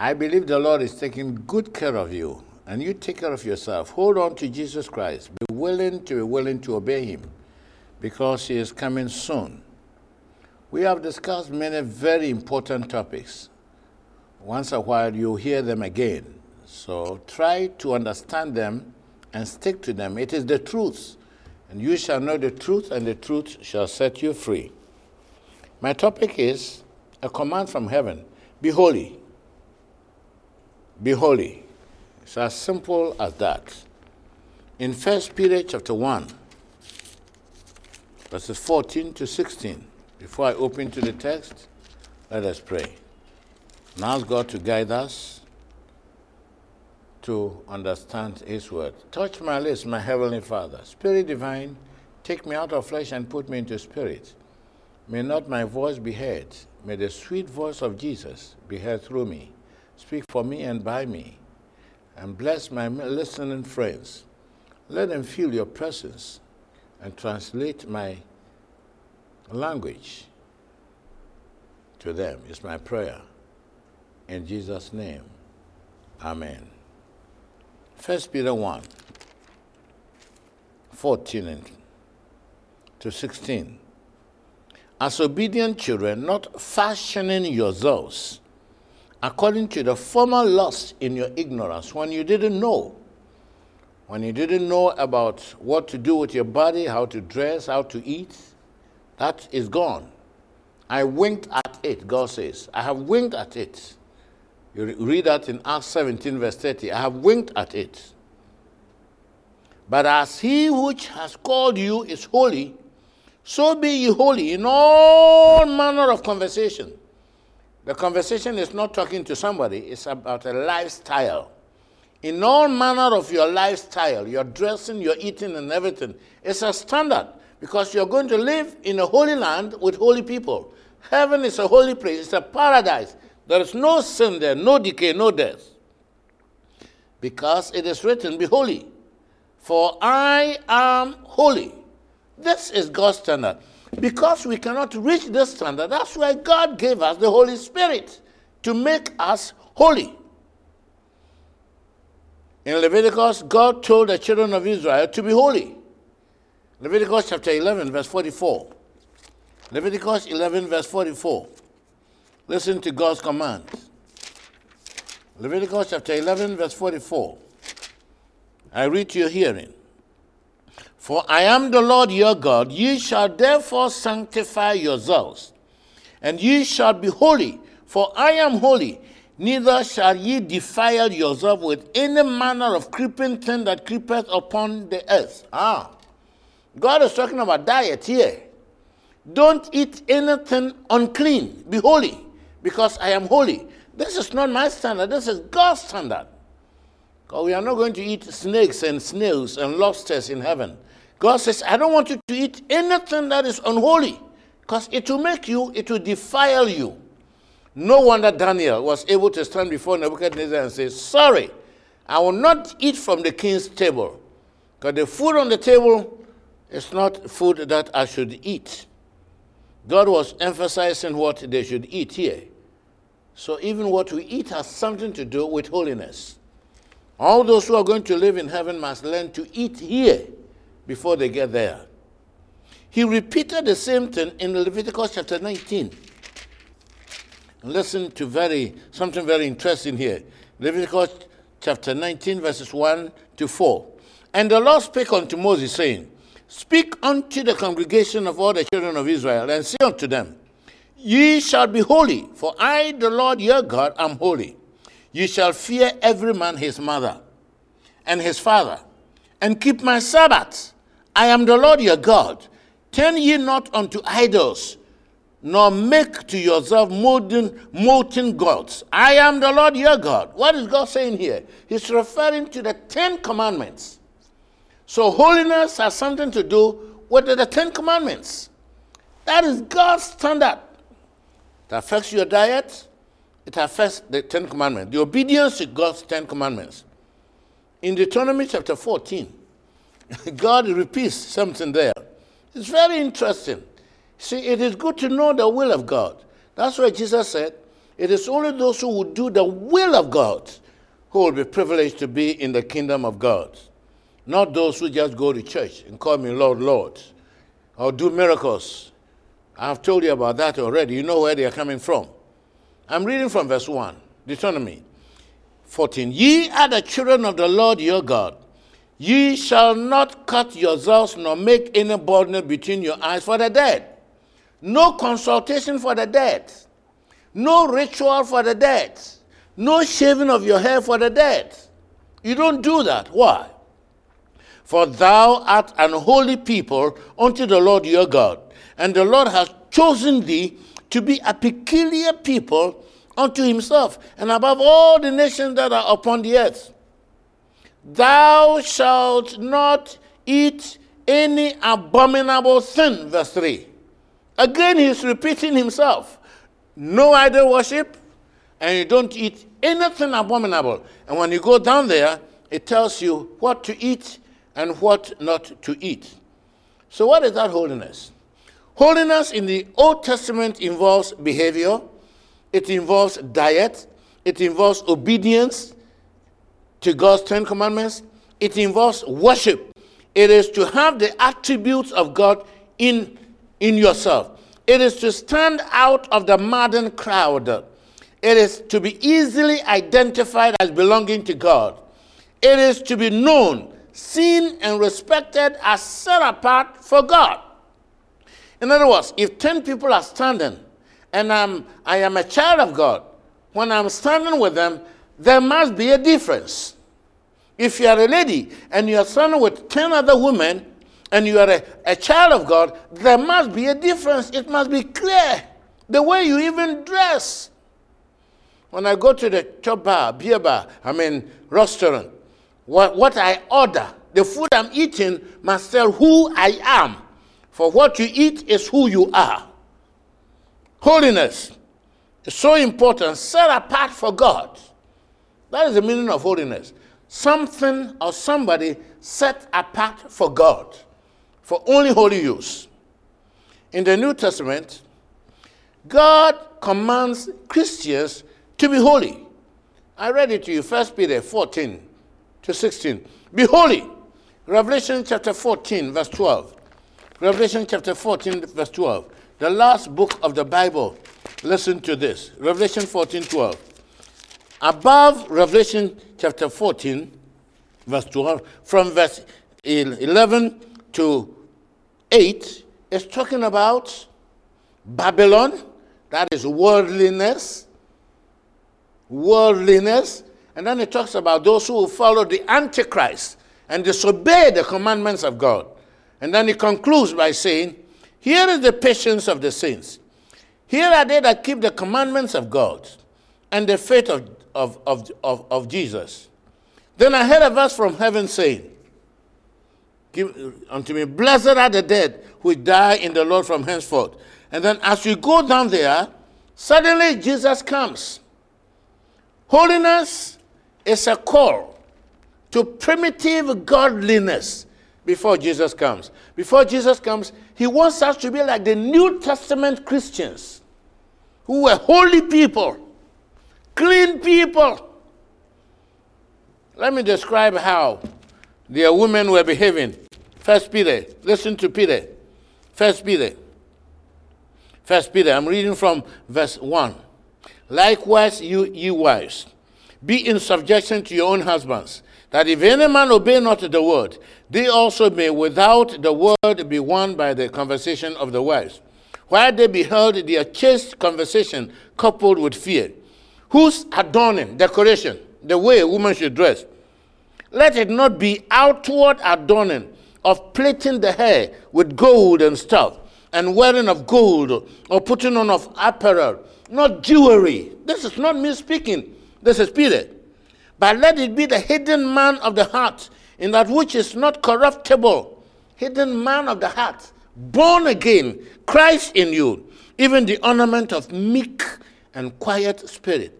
I believe the Lord is taking good care of you, and you take care of yourself. Hold on to Jesus Christ. Be willing to be willing to obey Him, because He is coming soon. We have discussed many very important topics. Once a while, you'll hear them again. So try to understand them and stick to them. It is the truth. And you shall know the truth, and the truth shall set you free. My topic is a command from heaven be holy. Be holy. It's as simple as that. In 1 Peter chapter 1, verses 14 to 16, before I open to the text, let us pray. And ask God to guide us to understand His word. Touch my lips, my Heavenly Father. Spirit divine, take me out of flesh and put me into spirit. May not my voice be heard. May the sweet voice of Jesus be heard through me. Speak for me and by me. And bless my listening friends. Let them feel your presence and translate my language to them, is my prayer. In Jesus' name, Amen. 1 Peter 1 14 to 16. As obedient children, not fashioning yourselves according to the former lust in your ignorance, when you didn't know, when you didn't know about what to do with your body, how to dress, how to eat, that is gone. I winked at it, God says. I have winked at it. You read that in Acts 17, verse 30. I have winked at it. But as he which has called you is holy, so be ye holy in all manner of conversation. The conversation is not talking to somebody, it's about a lifestyle. In all manner of your lifestyle, your dressing, your eating, and everything, it's a standard because you're going to live in a holy land with holy people. Heaven is a holy place, it's a paradise. There is no sin there, no decay, no death. Because it is written, Be holy, for I am holy. This is God's standard. Because we cannot reach this standard, that's why God gave us the Holy Spirit to make us holy. In Leviticus, God told the children of Israel to be holy. Leviticus chapter 11, verse 44. Leviticus 11, verse 44. Listen to God's command. Leviticus chapter 11, verse 44. I read to your hearing. For I am the Lord your God, ye shall therefore sanctify yourselves, and ye shall be holy, for I am holy. Neither shall ye defile yourself with any manner of creeping thing that creepeth upon the earth. Ah, God is talking about diet here. Don't eat anything unclean. Be holy because I am holy. This is not my standard, this is God's standard. Because we are not going to eat snakes and snails and lobsters in heaven. God says, I don't want you to eat anything that is unholy, because it will make you, it will defile you. No wonder Daniel was able to stand before Nebuchadnezzar and say, Sorry, I will not eat from the king's table, because the food on the table is not food that I should eat. God was emphasizing what they should eat here. So even what we eat has something to do with holiness. All those who are going to live in heaven must learn to eat here before they get there. He repeated the same thing in Leviticus chapter 19. Listen to very something very interesting here. Leviticus chapter 19, verses 1 to 4. And the Lord spake unto Moses, saying, Speak unto the congregation of all the children of Israel, and say unto them, Ye shall be holy, for I, the Lord your God, am holy. Ye shall fear every man his mother and his father, and keep my Sabbaths. I am the Lord your God. Turn ye not unto idols, nor make to yourself molten, molten gods. I am the Lord your God. What is God saying here? He's referring to the Ten Commandments. So holiness has something to do with the Ten Commandments. That is God's standard. It affects your diet, it affects the Ten Commandments, the obedience to God's Ten Commandments. In Deuteronomy chapter 14, God repeats something there. It's very interesting. See, it is good to know the will of God. That's why Jesus said, It is only those who will do the will of God who will be privileged to be in the kingdom of God. Not those who just go to church and call me Lord, Lord, or do miracles. I've told you about that already. You know where they are coming from. I'm reading from verse 1, Deuteronomy 14. Ye are the children of the Lord your God. Ye shall not cut yourselves nor make any bordering between your eyes for the dead. No consultation for the dead. No ritual for the dead. No shaving of your hair for the dead. You don't do that. Why? For thou art an holy people unto the Lord your God, and the Lord has chosen thee to be a peculiar people unto himself, and above all the nations that are upon the earth. Thou shalt not eat any abominable sin, verse 3. Again, he's repeating himself. No idol worship, and you don't eat anything abominable. And when you go down there, it tells you what to eat and what not to eat. So, what is that holiness? Holiness in the Old Testament involves behavior, it involves diet, it involves obedience to God's Ten Commandments, it involves worship. It is to have the attributes of God in, in yourself. It is to stand out of the modern crowd. It is to be easily identified as belonging to God. It is to be known seen and respected as set apart for God. In other words, if 10 people are standing and I'm, I am a child of God, when I'm standing with them, there must be a difference. If you are a lady and you are standing with 10 other women and you are a, a child of God, there must be a difference. It must be clear. The way you even dress. When I go to the chop bar, beer bar, I mean restaurant, what, what I order, the food I'm eating must tell who I am. For what you eat is who you are. Holiness is so important, set apart for God. That is the meaning of holiness. Something or somebody set apart for God, for only holy use. In the New Testament, God commands Christians to be holy. I read it to you, 1 Peter 14 to 16. Be holy. Revelation chapter 14, verse 12. Revelation chapter 14, verse 12. The last book of the Bible. Listen to this. Revelation 14, 12. Above Revelation chapter 14, verse 12, from verse 11 to 8, is talking about Babylon, that is worldliness, worldliness, and then it talks about those who follow the Antichrist and disobey the commandments of God. And then he concludes by saying, Here is the patience of the saints. Here are they that keep the commandments of God and the faith of, of, of, of, of Jesus. Then I heard a verse from heaven saying, Give unto me, blessed are the dead who die in the Lord from henceforth. And then as we go down there, suddenly Jesus comes. Holiness is a call to primitive godliness before Jesus comes. Before Jesus comes, he wants us to be like the New Testament Christians who were holy people, clean people. Let me describe how their women were behaving. First Peter, listen to Peter. First Peter. First Peter, I'm reading from verse 1. Likewise, you, you wives be in subjection to your own husbands, that if any man obey not the word, they also may without the word be won by the conversation of the wives, while they beheld their chaste conversation coupled with fear. Whose adorning, decoration, the way a woman should dress, let it not be outward adorning of plaiting the hair with gold and stuff, and wearing of gold, or putting on of apparel, not jewelry. This is not me speaking. This is Peter. But let it be the hidden man of the heart, in that which is not corruptible, hidden man of the heart, born again, Christ in you, even the ornament of meek and quiet spirit,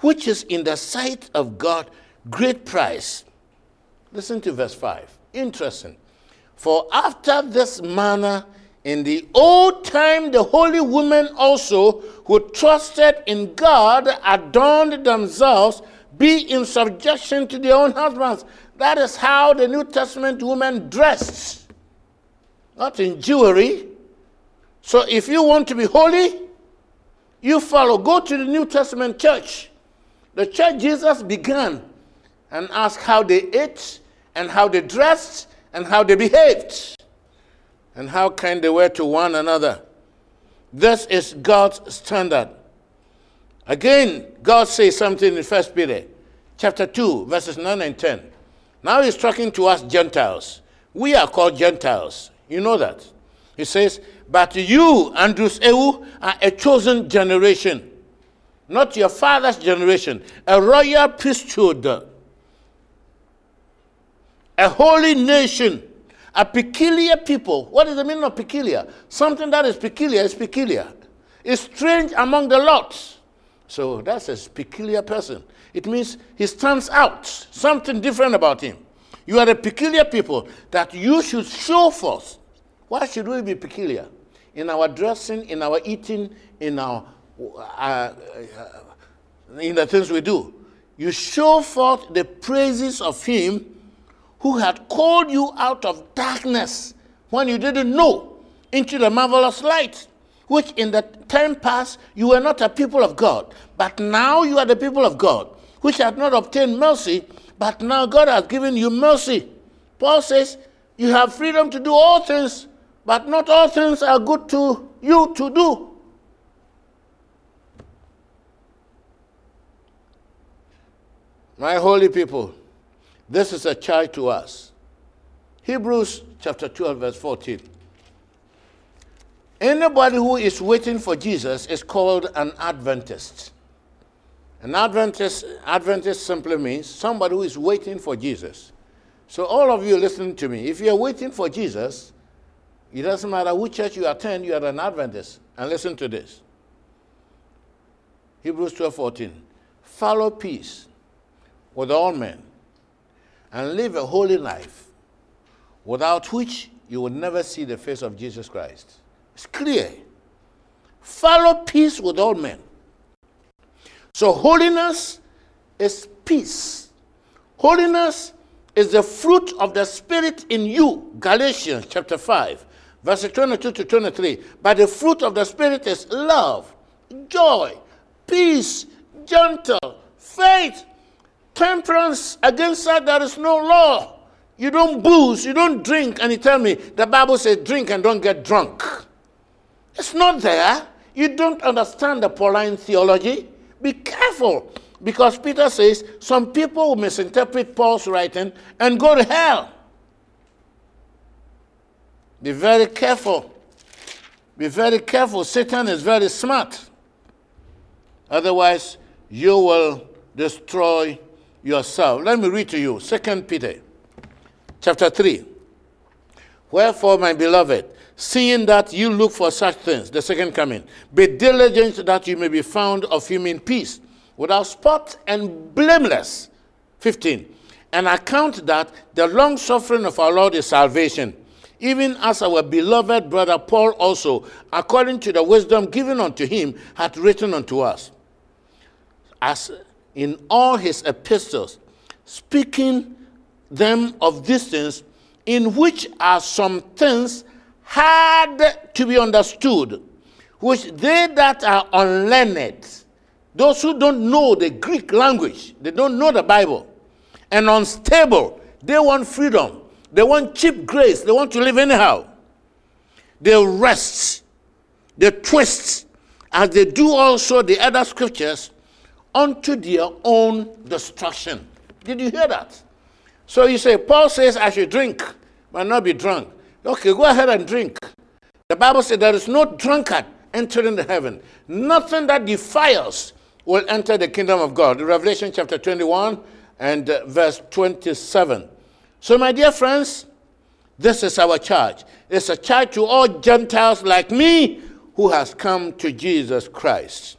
which is in the sight of God great price. Listen to verse 5. Interesting. For after this manner In the old time, the holy women also who trusted in God adorned themselves, be in subjection to their own husbands. That is how the New Testament women dressed, not in jewelry. So if you want to be holy, you follow. Go to the New Testament church, the church Jesus began, and asked how they ate, and how they dressed, and how they behaved and how kind they were to one another. This is God's standard. Again, God says something in 1 Peter chapter 2, verses 9 and 10. Now he's talking to us Gentiles. We are called Gentiles. You know that. He says, But you, Andrews Ewu, are a chosen generation, not your father's generation, a royal priesthood, a holy nation a peculiar people. What is the meaning of peculiar? Something that is peculiar is peculiar. It's strange among the lots. So that's a peculiar person. It means he stands out, something different about him. You are a peculiar people that you should show forth. Why should we be peculiar? In our dressing, in our eating, in our uh, in the things we do. You show forth the praises of him who had called you out of darkness when you didn't know into the marvelous light, which in the time past you were not a people of God, but now you are the people of God, which had not obtained mercy, but now God has given you mercy. Paul says, You have freedom to do all things, but not all things are good to you to do. My holy people, this is a charge to us. Hebrews chapter 12, verse 14. Anybody who is waiting for Jesus is called an Adventist. An Adventist, Adventist simply means somebody who is waiting for Jesus. So, all of you listening to me, if you're waiting for Jesus, it doesn't matter which church you attend, you are an Adventist. And listen to this Hebrews 12 14. Follow peace with all men and live a holy life, without which you will never see the face of Jesus Christ. It's clear. Follow peace with all men. So, holiness is peace. Holiness is the fruit of the Spirit in you. Galatians chapter 5, verses 22 to 23. But the fruit of the Spirit is love, joy, peace, gentle, faith, temperance against that there is no law. You don't booze, you don't drink, and you tell me the Bible says drink and don't get drunk. It's not there. You don't understand the Pauline theology. Be careful because Peter says some people will misinterpret Paul's writing and go to hell. Be very careful. Be very careful. Satan is very smart. Otherwise, you will destroy yourself. Let me read to you 2 Peter chapter 3. Wherefore, my beloved, seeing that you look for such things, the second coming, be diligent that you may be found of him in peace, without spot and blameless. 15. And account that the long suffering of our Lord is salvation, even as our beloved brother Paul also, according to the wisdom given unto him, hath written unto us. As in all his epistles, speaking them of these things, in which are some things hard to be understood, which they that are unlearned, those who don't know the Greek language, they don't know the Bible, and unstable, they want freedom, they want cheap grace, they want to live anyhow. They rest, they twist, as they do also the other scriptures unto their own destruction. Did you hear that? So you say, Paul says I should drink, but not be drunk. Okay, go ahead and drink. The Bible says there is no drunkard entering the heaven. Nothing that defiles will enter the kingdom of God. Revelation chapter 21 and uh, verse 27. So, my dear friends, this is our charge. It's a charge to all Gentiles like me who has come to Jesus Christ.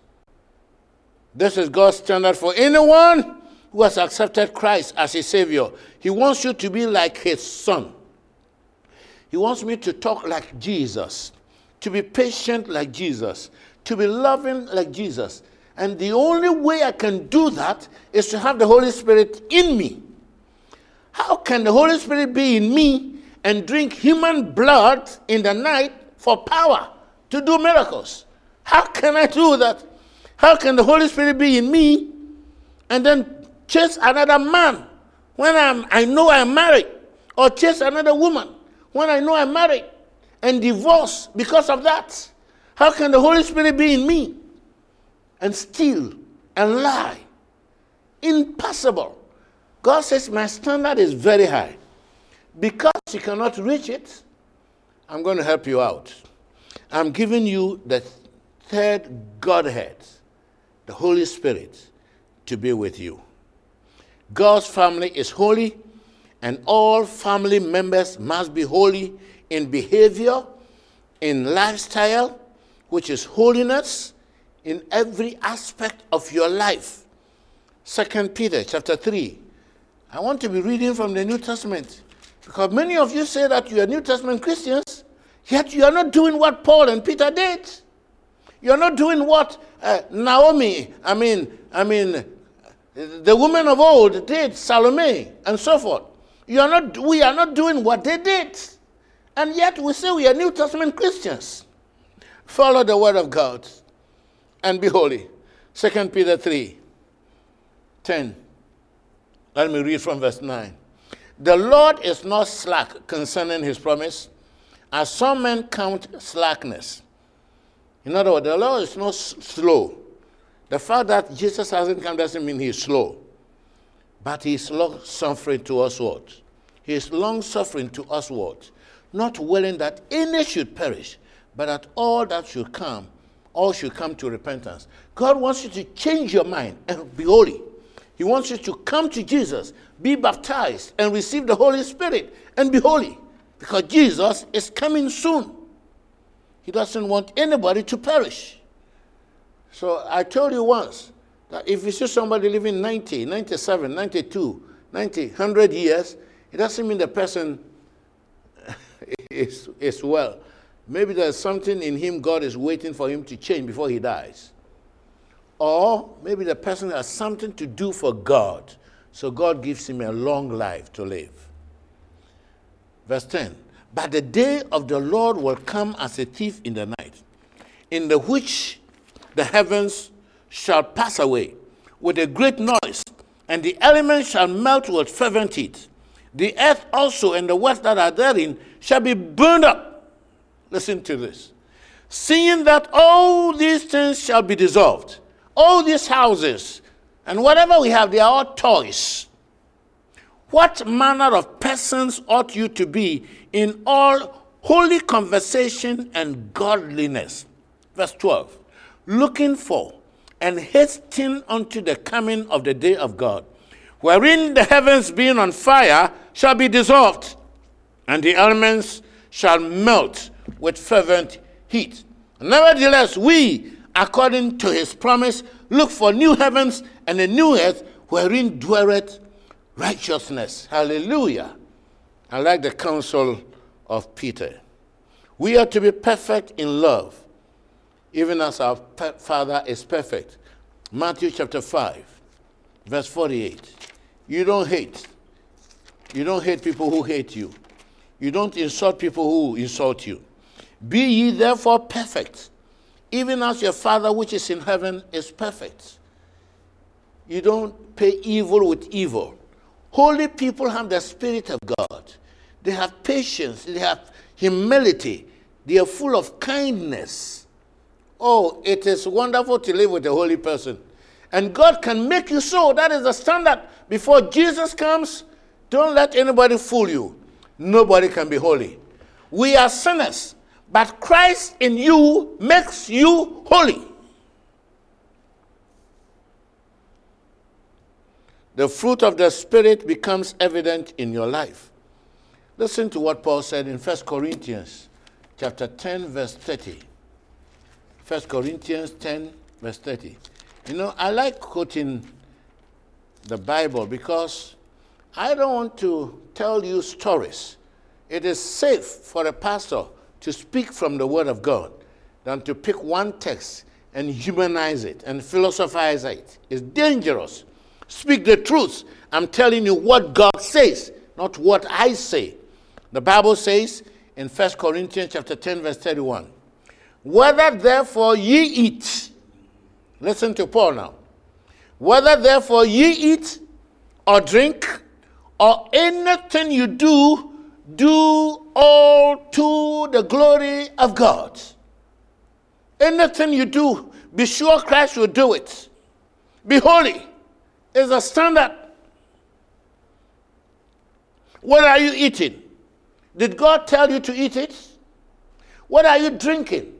This is God's standard for anyone who has accepted Christ as his Savior. He wants you to be like his son. He wants me to talk like Jesus, to be patient like Jesus, to be loving like Jesus. And the only way I can do that is to have the Holy Spirit in me. How can the Holy Spirit be in me and drink human blood in the night for power to do miracles? How can I do that? How can the Holy Spirit be in me and then chase another man when I'm, I know I'm married? Or chase another woman when I know I'm married and divorce because of that? How can the Holy Spirit be in me and steal and lie? Impossible. God says, My standard is very high. Because you cannot reach it, I'm going to help you out. I'm giving you the third Godhead, the Holy Spirit, to be with you. God's family is holy, and all family members must be holy in behavior, in lifestyle, which is holiness in every aspect of your life. Second Peter chapter 3, I want to be reading from the New Testament because many of you say that you are New Testament Christians, yet you are not doing what Paul and Peter did. You're not doing what uh, Naomi, I mean, I mean, the women of old did, Salome, and so forth. You are not, we are not doing what they did. And yet we say we are New Testament Christians. Follow the word of God and be holy. 2 Peter 3 10. Let me read from verse 9. The Lord is not slack concerning his promise, as some men count slackness. In other words, the Lord is not slow. The fact that Jesus hasn't come doesn't mean he's slow. But he's long suffering to us what? He is long suffering to us what? Not willing that any should perish, but that all that should come, all should come to repentance. God wants you to change your mind and be holy. He wants you to come to Jesus, be baptized, and receive the Holy Spirit and be holy because Jesus is coming soon. He doesn't want anybody to perish. So I told you once that if you see somebody living 90, 97, 92, 90, 100 years, it doesn't mean the person is, is well. Maybe there's something in him God is waiting for him to change before he dies. Or maybe the person has something to do for God. So God gives him a long life to live. Verse 10 But the day of the Lord will come as a thief in the night, in the which the heavens shall pass away with a great noise, and the elements shall melt with fervent heat. The earth also and the works that are therein shall be burned up. Listen to this. Seeing that all these things shall be dissolved, all these houses and whatever we have, they are all toys. What manner of persons ought you to be in all holy conversation and godliness? Verse 12. Looking for and hastening unto the coming of the day of God, wherein the heavens being on fire shall be dissolved, and the elements shall melt with fervent heat. Nevertheless, we according to his promise, look for new heavens and a new earth wherein dwelleth righteousness. Hallelujah. Like the counsel of Peter. We are to be perfect in love, even as our Father is perfect. Matthew chapter 5, verse 48. You don't hate. You don't hate people who hate you. You don't insult people who insult you. Be ye therefore perfect even as your Father which is in heaven is perfect. You don't pay evil with evil. Holy people have the Spirit of God. They have patience, they have humility, they are full of kindness. Oh, it is wonderful to live with a holy person. And God can make you so. That is the standard. Before Jesus comes, don't let anybody fool you. Nobody can be holy. We are sinners. But Christ in you makes you holy. The fruit of the Spirit becomes evident in your life. Listen to what Paul said in 1 Corinthians chapter 10, verse 30. 1 Corinthians 10, verse 30. You know, I like quoting the Bible because I don't want to tell you stories it is safe for a pastor to speak from the Word of God than to pick one text and humanize it and philosophize it. It's dangerous. Speak the truth. I'm telling you what God says, not what I say. The Bible says in 1 Corinthians chapter 10, verse 31, Whether therefore ye eat, listen to Paul now. Whether therefore ye eat or drink or anything you do, do all to the glory of God. Anything you do, be sure Christ will do it. Be holy is a standard. What are you eating? Did God tell you to eat it? What are you drinking?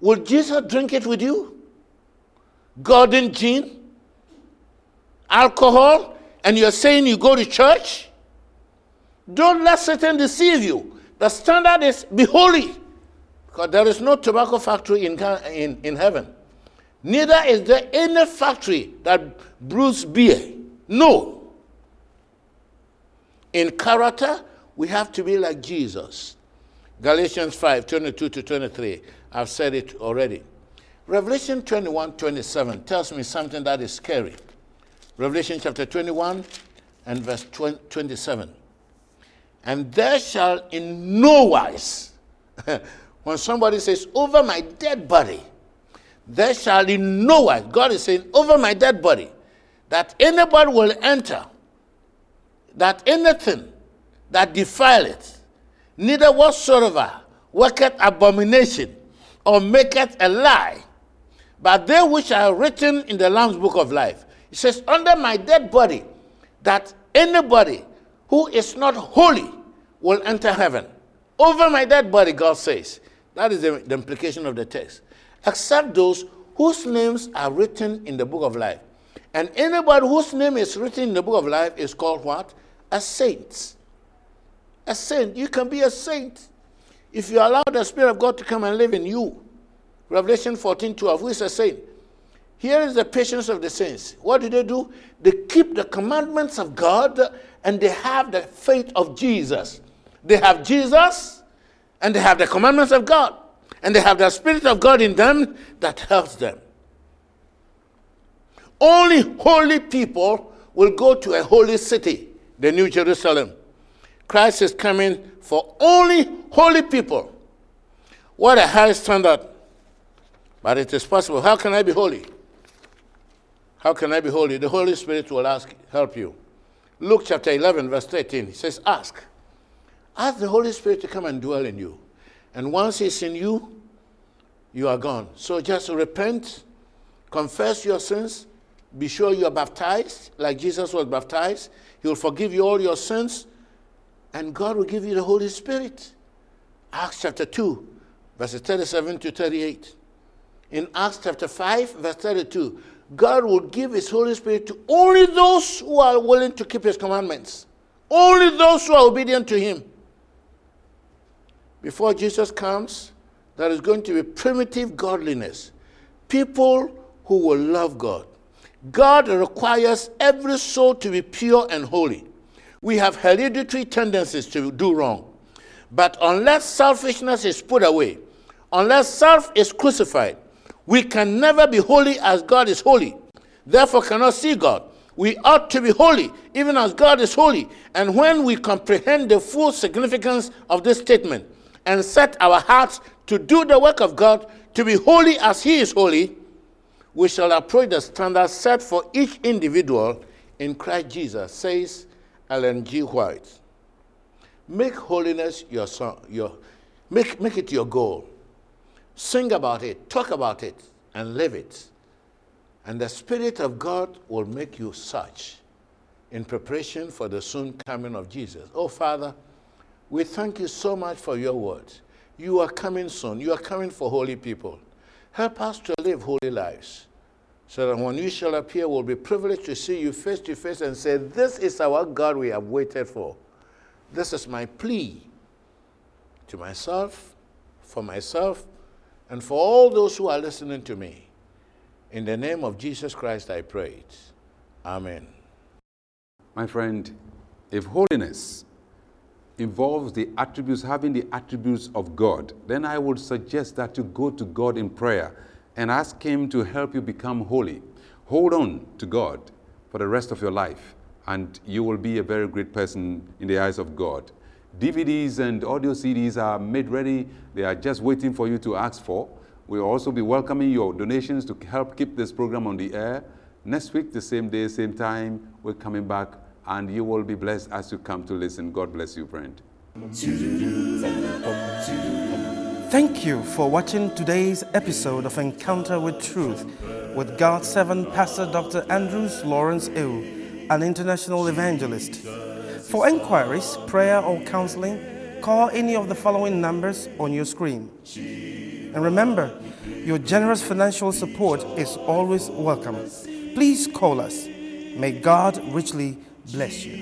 Will Jesus drink it with you? Golden gin? Alcohol? And you're saying you go to church? Don't let Satan deceive you. The standard is be holy. Because there is no tobacco factory in, in, in heaven. Neither is there any factory that brews beer. No. In character, we have to be like Jesus. Galatians 5 22 to 23. I've said it already. Revelation 21 27 tells me something that is scary. Revelation chapter 21 and verse 27. And there shall in no wise, when somebody says, over my dead body, there shall in no wise, God is saying, over my dead body, that anybody will enter, that anything that defileth, neither whatsoever worketh abomination or maketh a lie, but they which are written in the Lamb's book of life. He says, Under my dead body, that anybody who is not holy will enter heaven. Over my dead body, God says. That is the, the implication of the text. Except those whose names are written in the book of life. And anybody whose name is written in the book of life is called what? A saint. A saint. You can be a saint if you allow the Spirit of God to come and live in you. Revelation 14 12. Who is a saint? Here is the patience of the saints. What do they do? They keep the commandments of God and they have the faith of Jesus. They have Jesus and they have the commandments of God. And they have the Spirit of God in them that helps them. Only holy people will go to a holy city, the New Jerusalem. Christ is coming for only holy people. What a high standard. But it is possible. How can I be holy? How can I be holy? The Holy Spirit will ask, help you. Luke chapter 11, verse 13, he says, Ask. Ask the Holy Spirit to come and dwell in you. And once it's in you, you are gone. So just repent, confess your sins, be sure you are baptized like Jesus was baptized. He will forgive you all your sins, and God will give you the Holy Spirit. Acts chapter 2, verses 37 to 38. In Acts chapter 5, verse 32, God will give His Holy Spirit to only those who are willing to keep His commandments, only those who are obedient to Him. Before Jesus comes, there is going to be primitive godliness. People who will love God. God requires every soul to be pure and holy. We have hereditary tendencies to do wrong. But unless selfishness is put away, unless self is crucified, we can never be holy as God is holy. Therefore, cannot see God. We ought to be holy, even as God is holy. And when we comprehend the full significance of this statement, and set our hearts to do the work of God, to be holy as He is holy, we shall approach the standard set for each individual in Christ Jesus, says Ellen G. White. Make holiness your song, your, make, make it your goal. Sing about it, talk about it, and live it. And the Spirit of God will make you such in preparation for the soon coming of Jesus. Oh, Father, we thank you so much for your words. You are coming soon. You are coming for holy people. Help us to live holy lives so that when you shall appear, we'll be privileged to see you face to face and say, This is our God we have waited for. This is my plea to myself, for myself, and for all those who are listening to me. In the name of Jesus Christ, I pray it. Amen. My friend, if holiness involves the attributes, having the attributes of God, then I would suggest that you go to God in prayer and ask Him to help you become holy. Hold on to God for the rest of your life, and you will be a very great person in the eyes of God. DVDs and audio CDs are made ready, they are just waiting for you to ask for. We'll also be welcoming your donations to help keep this program on the air. Next week, the same day, same time, we're coming back and you will be blessed as you come to listen. God bless you, friend. Thank you for watching today's episode of Encounter with Truth with God's servant Pastor Dr. Andrews Lawrence Ew, an international evangelist. For inquiries, prayer, or counseling, call any of the following numbers on your screen. And remember, your generous financial support is always welcome. Please call us. May God richly bless you.